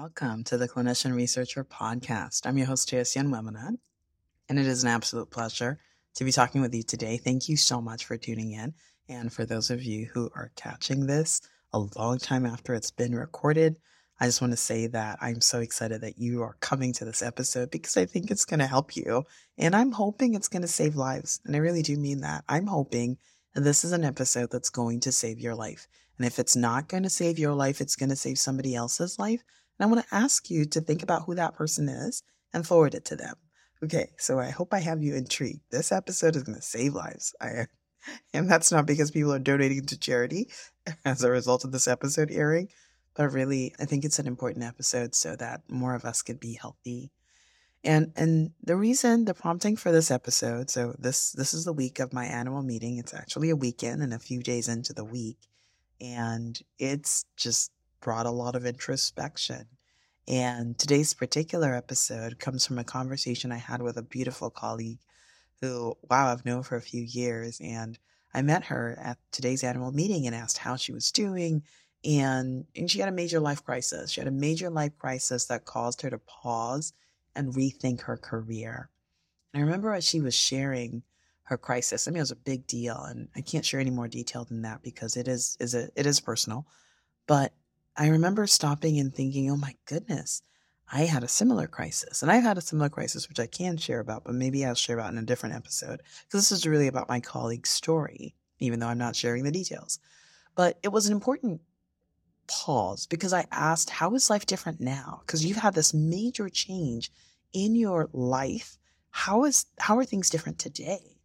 Welcome to the Clinician Researcher Podcast. I'm your host, Toyosi Onwuemene, and it is an absolute pleasure to be talking with you today. Thank you so much for tuning in. And for those of you who are catching this a long time after it's been recorded, I just want to say that I'm so excited that you are coming to this episode because I think it's going to help you. And I'm hoping it's going to save lives. And I really do mean that. I'm hoping this is an episode that's going to save your life. And if it's not going to save your life, it's going to save somebody else's life. And I want to ask you to think about who that person is and forward it to them. Okay, so I hope I have you intrigued. This episode is going to save lives. I, and that's not because people are donating to charity as a result of this episode airing, but really, I think it's an important episode so that more of us could be healthy. And and the reason, the prompting for this episode, so this this is the week of my annual meeting. It's actually a weekend and a few days into the week, and it's just brought a lot of introspection. And today's particular episode comes from a conversation I had with a beautiful colleague who, wow, I've known for a few years. And I met her at today's animal meeting and asked how she was doing. And, and she had a major life crisis. She had a major life crisis that caused her to pause and rethink her career. And I remember as she was sharing her crisis, I mean, it was a big deal. And I can't share any more detail than that because it is, is a, it is personal. But I remember stopping and thinking, oh my goodness, I had a similar crisis. And I've had a similar crisis, which I can share about, but maybe I'll share about in a different episode. Because this is really about my colleague's story, even though I'm not sharing the details. But it was an important pause because I asked, how is life different now? Because you've had this major change in your life. How is how are things different today?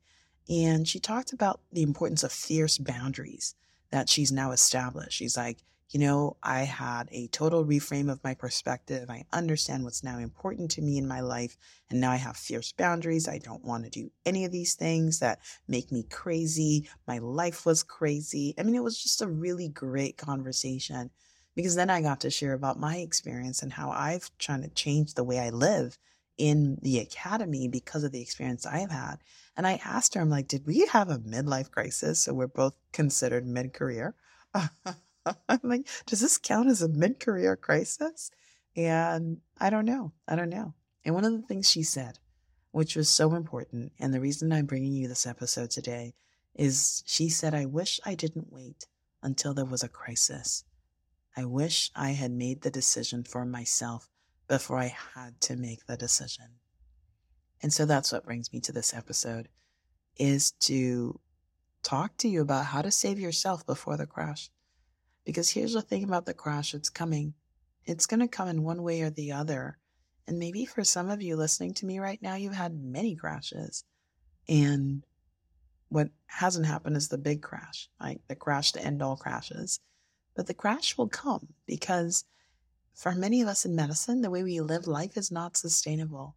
And she talked about the importance of fierce boundaries that she's now established. She's like, you know, I had a total reframe of my perspective. I understand what's now important to me in my life. And now I have fierce boundaries. I don't want to do any of these things that make me crazy. My life was crazy. I mean, it was just a really great conversation because then I got to share about my experience and how I've tried to change the way I live in the academy because of the experience I've had. And I asked her, I'm like, did we have a midlife crisis? So we're both considered mid career. I'm like, does this count as a mid career crisis? And I don't know. I don't know. And one of the things she said, which was so important, and the reason I'm bringing you this episode today, is she said, I wish I didn't wait until there was a crisis. I wish I had made the decision for myself before I had to make the decision. And so that's what brings me to this episode is to talk to you about how to save yourself before the crash. Because here's the thing about the crash it's coming. It's going to come in one way or the other. And maybe for some of you listening to me right now, you've had many crashes. And what hasn't happened is the big crash, like the crash to end all crashes. But the crash will come because for many of us in medicine, the way we live life is not sustainable.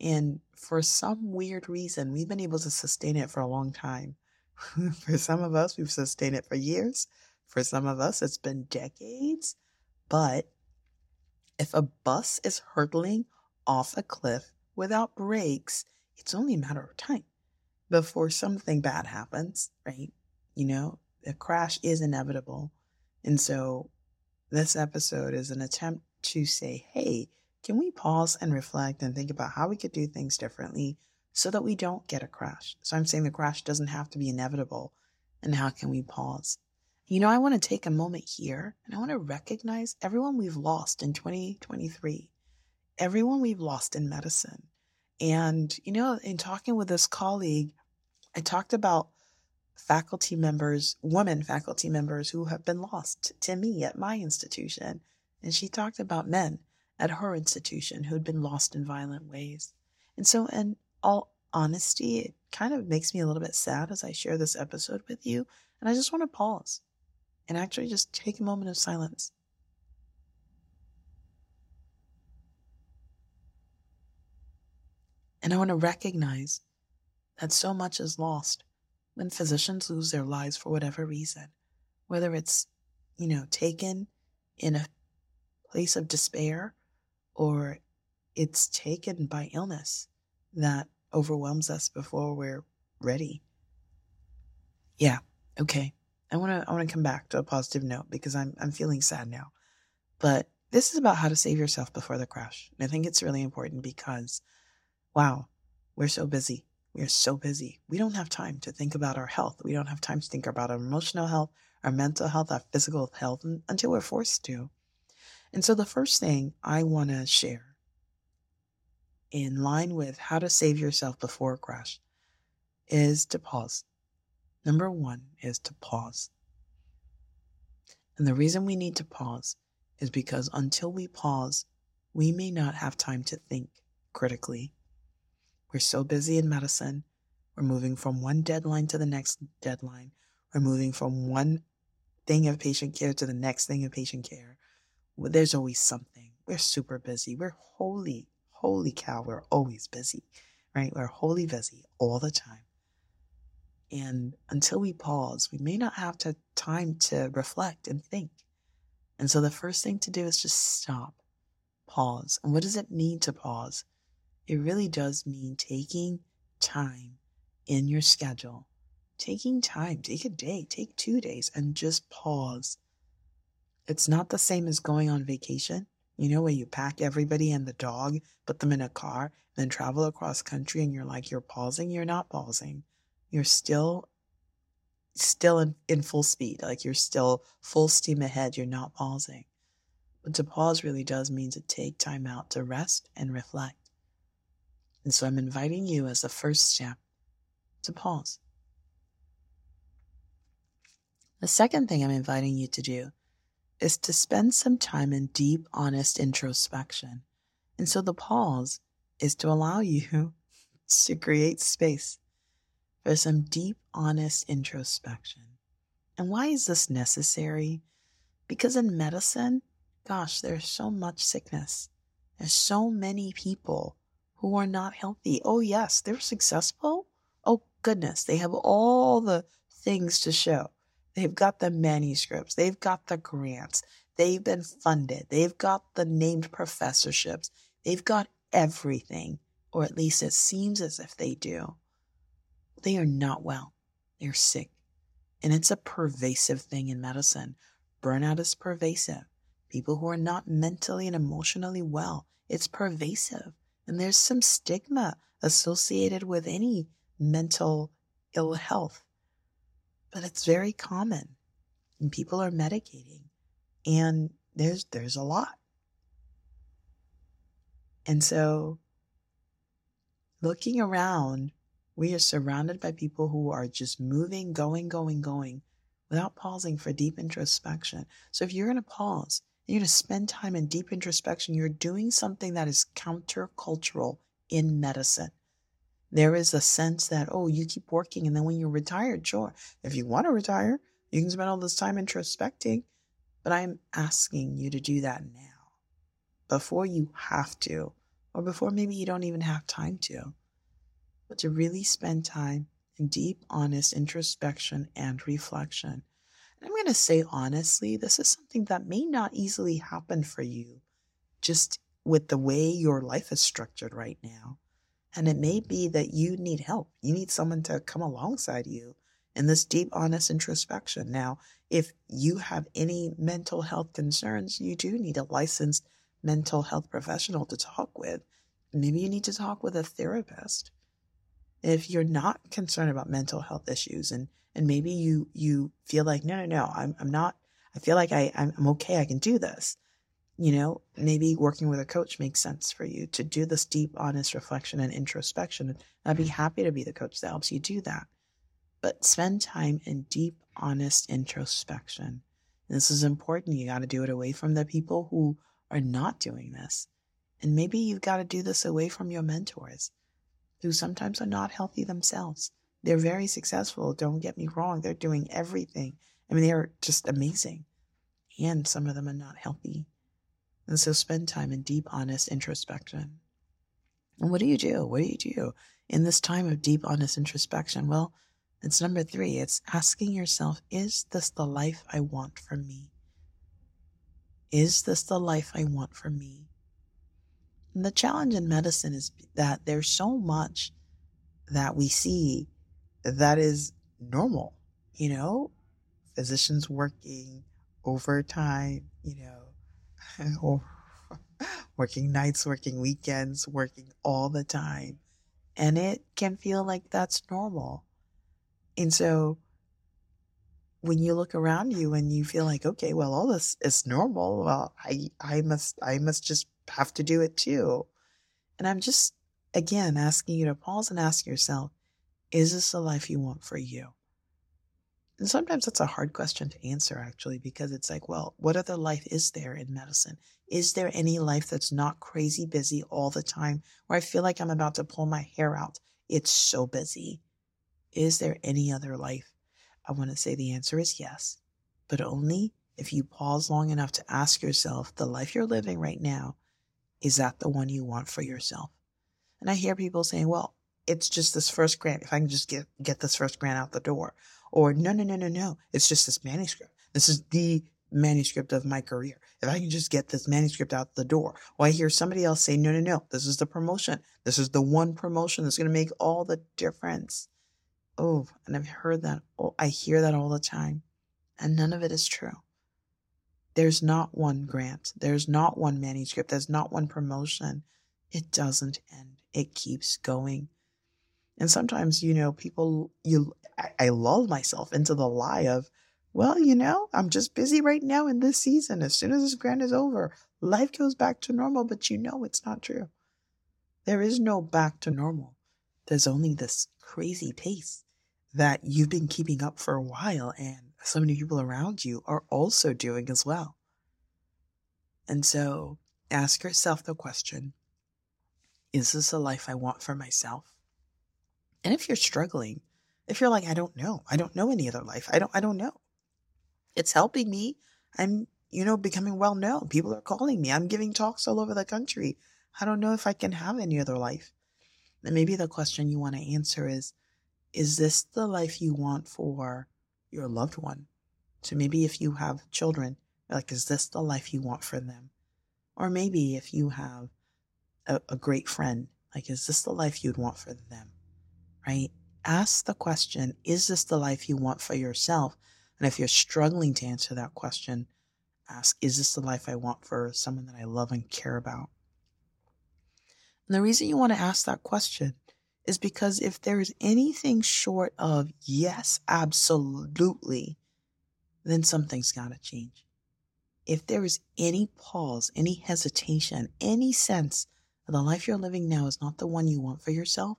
And for some weird reason, we've been able to sustain it for a long time. for some of us, we've sustained it for years. For some of us, it's been decades. But if a bus is hurtling off a cliff without brakes, it's only a matter of time before something bad happens, right? You know, a crash is inevitable. And so this episode is an attempt to say, hey, can we pause and reflect and think about how we could do things differently so that we don't get a crash? So I'm saying the crash doesn't have to be inevitable. And how can we pause? You know, I want to take a moment here and I want to recognize everyone we've lost in 2023, everyone we've lost in medicine. And, you know, in talking with this colleague, I talked about faculty members, women faculty members who have been lost to me at my institution. And she talked about men at her institution who had been lost in violent ways. And so, in all honesty, it kind of makes me a little bit sad as I share this episode with you. And I just want to pause and actually just take a moment of silence. And I want to recognize that so much is lost when physicians lose their lives for whatever reason, whether it's, you know, taken in a place of despair or it's taken by illness that overwhelms us before we're ready. Yeah, okay. I want to I want to come back to a positive note because I'm I'm feeling sad now. But this is about how to save yourself before the crash. And I think it's really important because wow, we're so busy. We are so busy. We don't have time to think about our health. We don't have time to think about our emotional health, our mental health, our physical health until we're forced to. And so the first thing I want to share in line with how to save yourself before a crash is to pause. Number one is to pause. And the reason we need to pause is because until we pause, we may not have time to think critically we're so busy in medicine. We're moving from one deadline to the next deadline. We're moving from one thing of patient care to the next thing of patient care. There's always something. We're super busy. We're holy, holy cow. We're always busy, right? We're holy busy all the time. And until we pause, we may not have to, time to reflect and think. And so the first thing to do is just stop, pause. And what does it mean to pause? it really does mean taking time in your schedule. Taking time, take a day, take two days, and just pause. It's not the same as going on vacation, you know, where you pack everybody and the dog, put them in a car, and then travel across country and you're like, you're pausing, you're not pausing. You're still still in, in full speed, like you're still full steam ahead, you're not pausing. But to pause really does mean to take time out to rest and reflect. And so I'm inviting you as the first step to pause. The second thing I'm inviting you to do is to spend some time in deep, honest introspection. And so the pause is to allow you to create space for some deep, honest introspection. And why is this necessary? Because in medicine, gosh, there's so much sickness. There's so many people who are not healthy. Oh, yes, they're successful. Oh, goodness, they have all the things to show. They've got the manuscripts, they've got the grants, they've been funded, they've got the named professorships, they've got everything, or at least it seems as if they do. They are not well, they're sick. And it's a pervasive thing in medicine. Burnout is pervasive. People who are not mentally and emotionally well, it's pervasive. And there's some stigma associated with any mental ill health. But it's very common. And people are medicating. And there's there's a lot. And so looking around, we are surrounded by people who are just moving, going, going, going without pausing for deep introspection. So if you're going to pause and you're going to spend time in deep introspection. You're doing something that is countercultural in medicine. There is a sense that, oh, you keep working, and then when you're retired, sure, if you want to retire, you can spend all this time introspecting. But I'm asking you to do that now before you have to, or before maybe you don't even have time to. But to really spend time in deep, honest introspection and reflection And I'm going to say honestly, this is something that may not easily happen for you just with the way your life is structured right now. And it may be that you need help. You need someone to come alongside you in this deep, honest introspection. Now, if you have any mental health concerns, you do need a licensed mental health professional to talk with. Maybe you need to talk with a therapist. If you're not concerned about mental health issues and And maybe you, you feel like, no, no, no, I'm, I'm not, I feel like I, I'm, I'm okay. I can do this. You know, maybe working with a coach makes sense for you to do this deep, honest reflection and introspection. And I'd be mm-hmm. happy to be the coach that helps you do that. But spend time in deep, honest introspection. And this is important. You got to do it away from the people who are not doing this. And maybe you've got to do this away from your mentors who sometimes are not healthy themselves. They're very successful. Don't get me wrong. They're doing everything. I mean, they're just amazing. And some of them are not healthy. And so spend time in deep, honest introspection. And what do you do? What do you do in this time of deep, honest introspection? Well, it's number three. It's asking yourself, is this the life I want for me? Is this the life I want for me? The challenge in medicine is that there's so much that we see that is normal, you know, physicians working overtime, you know, working nights, working weekends, working all the time. And it can feel like that's normal. And so when you look around you and you feel like, okay, well, all this is normal. Well, I, I must, I must just have to do it too. And I'm just, again, asking you to pause and ask yourself, is this the life you want for you? And sometimes that's a hard question to answer, actually, because it's like, well, what other life is there in medicine? Is there any life that's not crazy busy all the time where I feel like I'm about to pull my hair out? It's so busy. Is there any other life? I want to say the answer is yes, but only if you pause long enough to ask yourself the life you're living right now, is that the one you want for yourself? And I hear people saying, well, it's just this first grant. If I can just get, get this first grant out the door. Or no, no, no, no, no. It's just this manuscript. This is the manuscript of my career. If I can just get this manuscript out the door. Or I hear somebody else say, no, no, no. This is the promotion. This is the one promotion that's going to make all the difference. Oh, and I've heard that. Oh, I hear that all the time. And none of it is true. There's not one grant. There's not one manuscript. There's not one promotion. It doesn't end. It keeps going. And sometimes, you know, people, you, I, I lull myself into the lie of, well, you know, I'm just busy right now in this season. As soon as this grant is over, life goes back to normal, but you know it's not true. There is no back to normal. There's only this crazy pace that you've been keeping up for a while and so many people around you are also doing as well. And so ask yourself the question Is this a life I want for myself? And if you're struggling, if you're like, I don't know, I don't know any other life, I don't, I don't know. It's helping me. I'm, you know, becoming well known. People are calling me. I'm giving talks all over the country. I don't know if I can have any other life. And maybe the question you want to answer is, is this the life you want for your loved one? So maybe if you have children, like, is this the life you want for them? Or maybe if you have a, a great friend, like, is this the life you'd want for them? Right? Ask the question, is this the life you want for yourself? And if you're struggling to answer that question, ask, is this the life I want for someone that I love and care about? And the reason you want to ask that question is because if there is anything short of yes, absolutely, then something's got to change. If there is any pause, any hesitation, any sense that the life you're living now is not the one you want for yourself,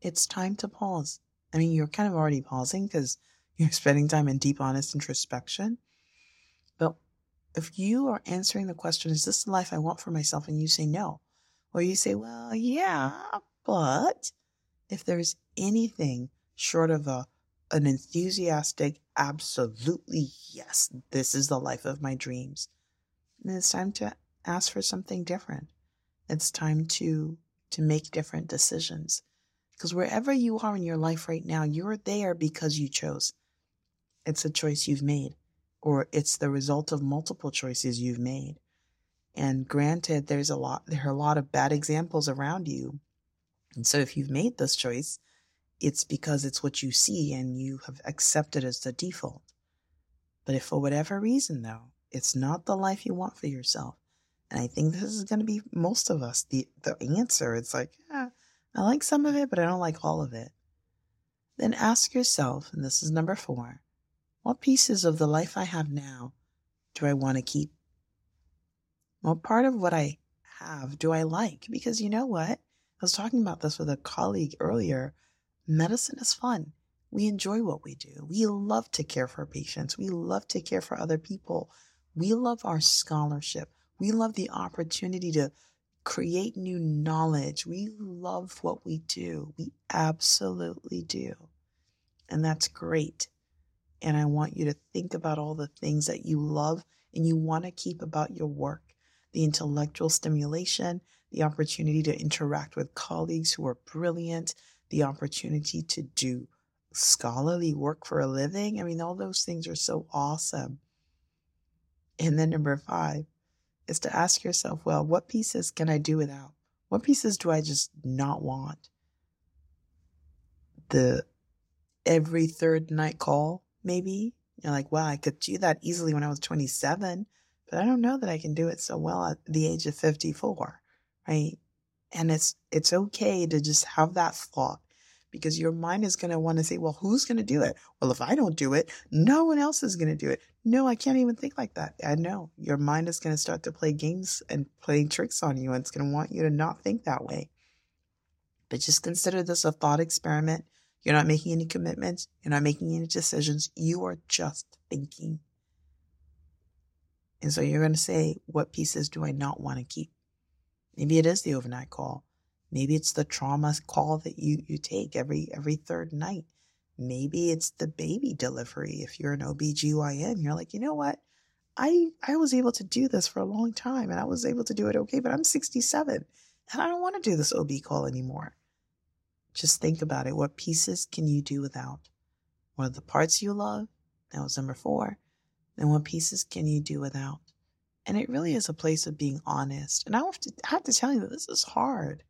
it's time to pause. I mean, you're kind of already pausing because you're spending time in deep, honest introspection. But if you are answering the question, is this the life I want for myself? And you say no, or you say, well, yeah, but if there's anything short of a an enthusiastic, absolutely yes, this is the life of my dreams, then it's time to ask for something different. It's time to to make different decisions. Because wherever you are in your life right now, you're there because you chose. It's a choice you've made, or it's the result of multiple choices you've made. And granted, there's a lot, there are a lot of bad examples around you and so if you've made this choice, it's because it's what you see and you have accepted as the default. But if for whatever reason, though, it's not the life you want for yourself, and I think this is going to be most of us, the, the answer, it's like, yeah, I like some of it, but I don't like all of it. then ask yourself, and this is number four, what pieces of the life I have now do I want to keep? What part of what I have do I like? Because you know what? I was talking about this with a colleague earlier. Medicine is fun. We enjoy what we do. We love to care for patients. We love to care for other people. We love our scholarship. We love the opportunity to create new knowledge. We love what we do. We absolutely do. And that's great. And I want you to think about all the things that you love and you want to keep about your work the intellectual stimulation, the opportunity to interact with colleagues who are brilliant, the opportunity to do scholarly work for a living. I mean, all those things are so awesome. And then number five, is to ask yourself, well, what pieces can I do without? What pieces do I just not want? The every third night call, maybe. You're like, wow, I could do that easily when I was 27, but I don't know that I can do it so well at the age of 54, right? And it's it's okay to just have that thought because your mind is going to want to say, well, who's going to do it? Well, if I don't do it, no one else is going to do it. No, I can't even think like that. I know your mind is going to start to play games and play tricks on you, and it's going to want you to not think that way. But just consider this a thought experiment. You're not making any commitments, you're not making any decisions. You are just thinking. And so you're going to say, what pieces do I not want to keep? Maybe it is the overnight call. Maybe it's the trauma call that you, you take every every third night. Maybe it's the baby delivery. If you're an OBGYN, you're like, you know what? I I was able to do this for a long time and I was able to do it okay, but I'm 67 and I don't want to do this OB call anymore. Just think about it. What pieces can you do without? What are the parts you love? That was number four. Then what pieces can you do without? And it really is a place of being honest. And I have to I have to tell you that this is hard.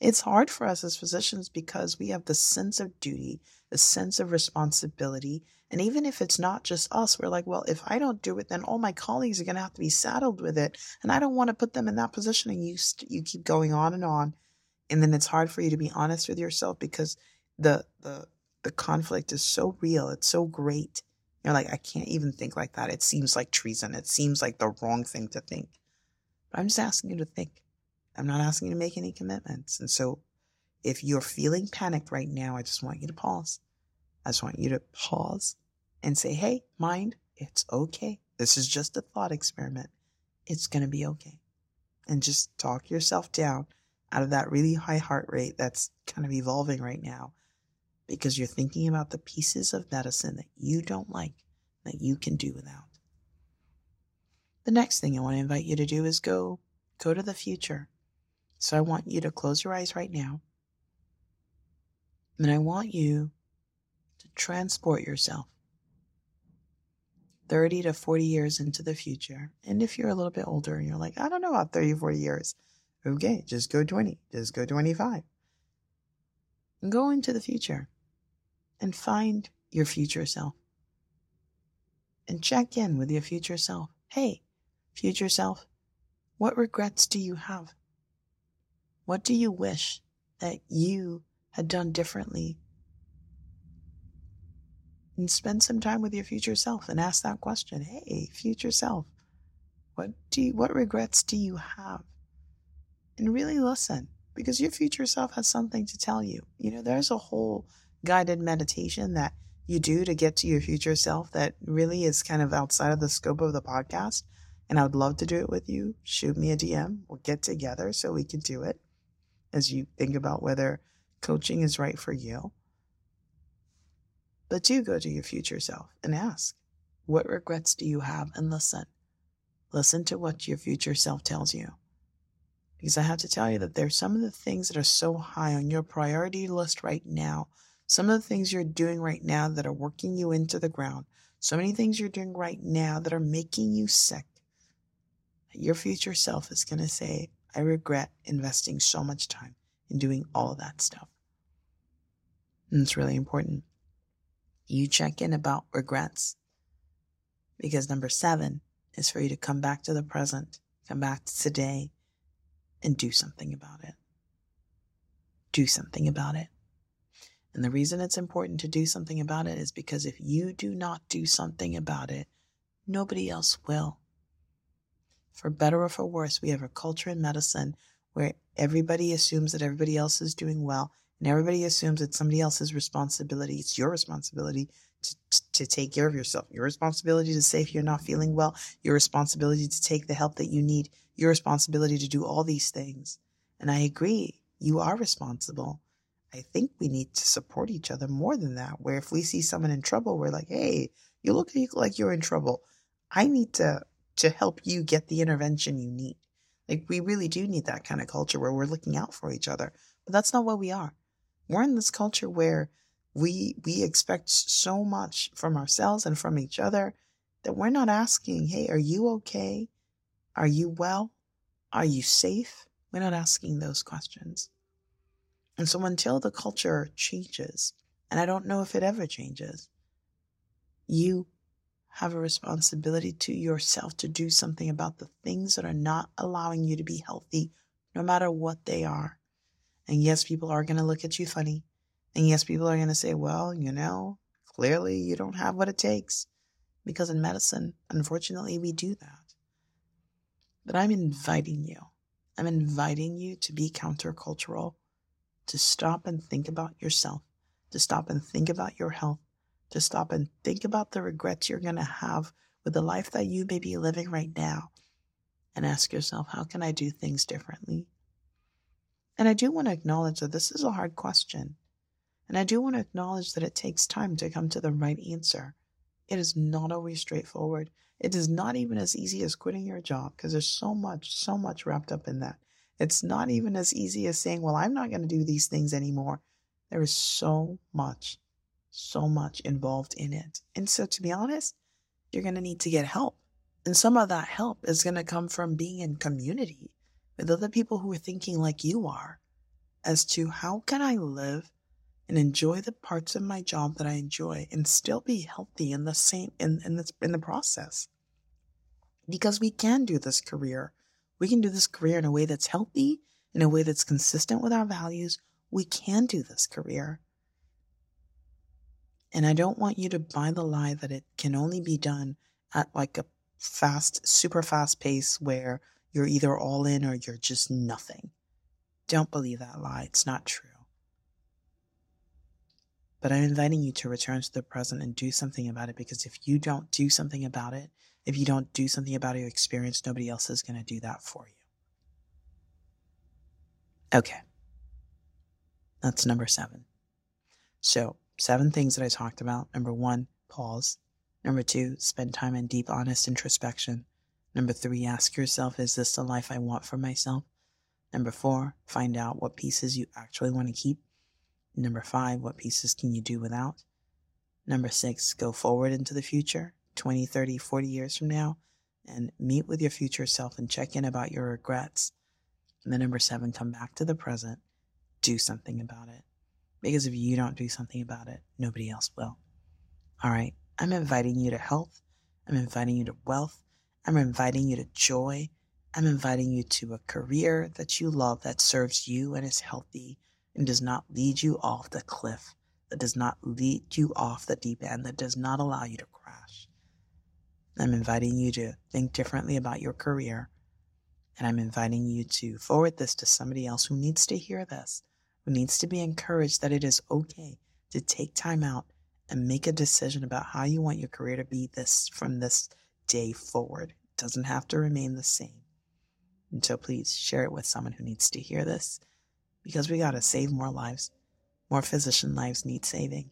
It's hard for us as physicians because we have the sense of duty, the sense of responsibility. And even if it's not just us, we're like, well, if I don't do it, then all my colleagues are going to have to be saddled with it. And I don't want to put them in that position. And you, st- you keep going on and on. And then it's hard for you to be honest with yourself because the, the, the conflict is so real. It's so great. You're like, I can't even think like that. It seems like treason. It seems like the wrong thing to think. But I'm just asking you to think. I'm not asking you to make any commitments. And so if you're feeling panicked right now, I just want you to pause. I just want you to pause and say, hey, mind, it's okay. This is just a thought experiment. It's going to be okay. And just talk yourself down out of that really high heart rate that's kind of evolving right now because you're thinking about the pieces of medicine that you don't like that you can do without. The next thing I want to invite you to do is go go to the future. So I want you to close your eyes right now. And I want you to transport yourself 30 to 40 years into the future. And if you're a little bit older and you're like, I don't know about 30, 40 years, okay, just go 20, just go 25. And go into the future and find your future self. And check in with your future self. Hey, future self, what regrets do you have? What do you wish that you had done differently? And spend some time with your future self and ask that question. Hey, future self, what do you, what regrets do you have? And really listen because your future self has something to tell you. You know, there's a whole guided meditation that you do to get to your future self that really is kind of outside of the scope of the podcast. And I would love to do it with you. Shoot me a DM. We'll get together so we can do it as you think about whether coaching is right for you. But do go to your future self and ask, what regrets do you have? And listen. Listen to what your future self tells you. Because I have to tell you that there's some of the things that are so high on your priority list right now. Some of the things you're doing right now that are working you into the ground. So many things you're doing right now that are making you sick. Your future self is going to say, I regret investing so much time in doing all of that stuff. And it's really important. You check in about regrets. Because number seven is for you to come back to the present, come back to today, and do something about it. Do something about it. And the reason it's important to do something about it is because if you do not do something about it, nobody else will. For better or for worse, we have a culture in medicine where everybody assumes that everybody else is doing well and everybody assumes it's somebody else's responsibility. It's your responsibility to, to take care of yourself, your responsibility to say if you're not feeling well, your responsibility to take the help that you need, your responsibility to do all these things. And I agree, you are responsible. I think we need to support each other more than that. Where if we see someone in trouble, we're like, hey, you look like you're in trouble. I need to to help you get the intervention you need. Like we really do need that kind of culture where we're looking out for each other. But that's not what we are. We're in this culture where we we expect so much from ourselves and from each other that we're not asking, "Hey, are you okay? Are you well? Are you safe?" We're not asking those questions. And so until the culture changes, and I don't know if it ever changes, you have a responsibility to yourself to do something about the things that are not allowing you to be healthy, no matter what they are. And yes, people are going to look at you funny. And yes, people are going to say, well, you know, clearly you don't have what it takes. Because in medicine, unfortunately, we do that. But I'm inviting you. I'm inviting you to be countercultural, to stop and think about yourself, to stop and think about your health, to stop and think about the regrets you're going to have with the life that you may be living right now and ask yourself, how can I do things differently? And I do want to acknowledge that this is a hard question. And I do want to acknowledge that it takes time to come to the right answer. It is not always straightforward. It is not even as easy as quitting your job because there's so much, so much wrapped up in that. It's not even as easy as saying, well, I'm not going to do these things anymore. There is so much so much involved in it. And so, to be honest, you're going to need to get help. And some of that help is going to come from being in community with other people who are thinking like you are as to how can I live and enjoy the parts of my job that I enjoy and still be healthy in the same in, in this in the process. Because we can do this career. We can do this career in a way that's healthy, in a way that's consistent with our values. We can do this career. And I don't want you to buy the lie that it can only be done at like a fast, super fast pace where you're either all in or you're just nothing. Don't believe that lie. It's not true. But I'm inviting you to return to the present and do something about it because if you don't do something about it, if you don't do something about your experience, nobody else is going to do that for you. Okay. That's number seven. So seven things that I talked about. Number one, pause. Number two, spend time in deep, honest introspection. Number three, ask yourself, is this the life I want for myself? Number four, find out what pieces you actually want to keep. Number five, what pieces can you do without? Number six, go forward into the future, 20, 30, 40 years from now, and meet with your future self and check in about your regrets. And then number seven, come back to the present, do something about it. Because if you don't do something about it, nobody else will. All right. I'm inviting you to health. I'm inviting you to wealth. I'm inviting you to joy. I'm inviting you to a career that you love that serves you and is healthy and does not lead you off the cliff, that does not lead you off the deep end, that does not allow you to crash. I'm inviting you to think differently about your career. And I'm inviting you to forward this to somebody else who needs to hear this who needs to be encouraged that it is okay to take time out and make a decision about how you want your career to be this from this day forward. It doesn't have to remain the same. And so please share it with someone who needs to hear this because we got to save more lives. More physician lives need saving.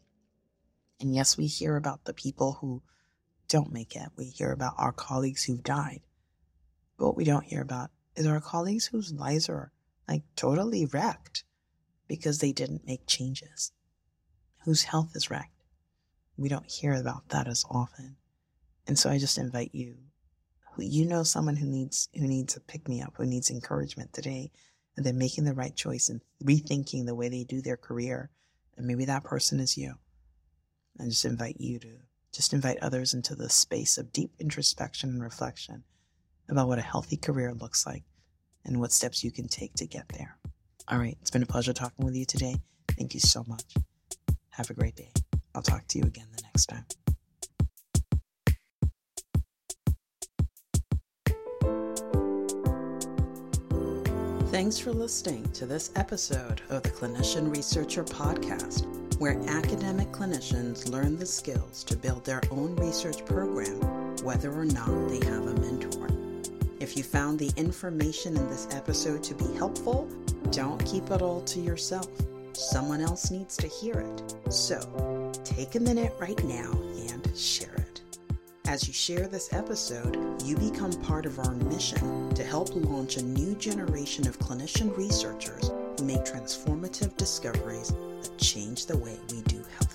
And yes, we hear about the people who don't make it. We hear about our colleagues who've died. But what we don't hear about is our colleagues whose lives are like totally wrecked because they didn't make changes, whose health is wrecked. We don't hear about that as often. And so I just invite you, who you know someone who needs who needs a pick me up, who needs encouragement today, and they're making the right choice and rethinking the way they do their career. And maybe that person is you. I just invite you to just invite others into the space of deep introspection and reflection about what a healthy career looks like and what steps you can take to get there. All right. It's been a pleasure talking with you today. Thank you so much. Have a great day. I'll talk to you again the next time. Thanks for listening to this episode of the Clinician Researcher Podcast, where academic clinicians learn the skills to build their own research program, whether or not they have a mentor. If you found the information in this episode to be helpful, don't keep it all to yourself. Someone else needs to hear it. So take a minute right now and share it. As you share this episode, you become part of our mission to help launch a new generation of clinician researchers who make transformative discoveries change the way we do health.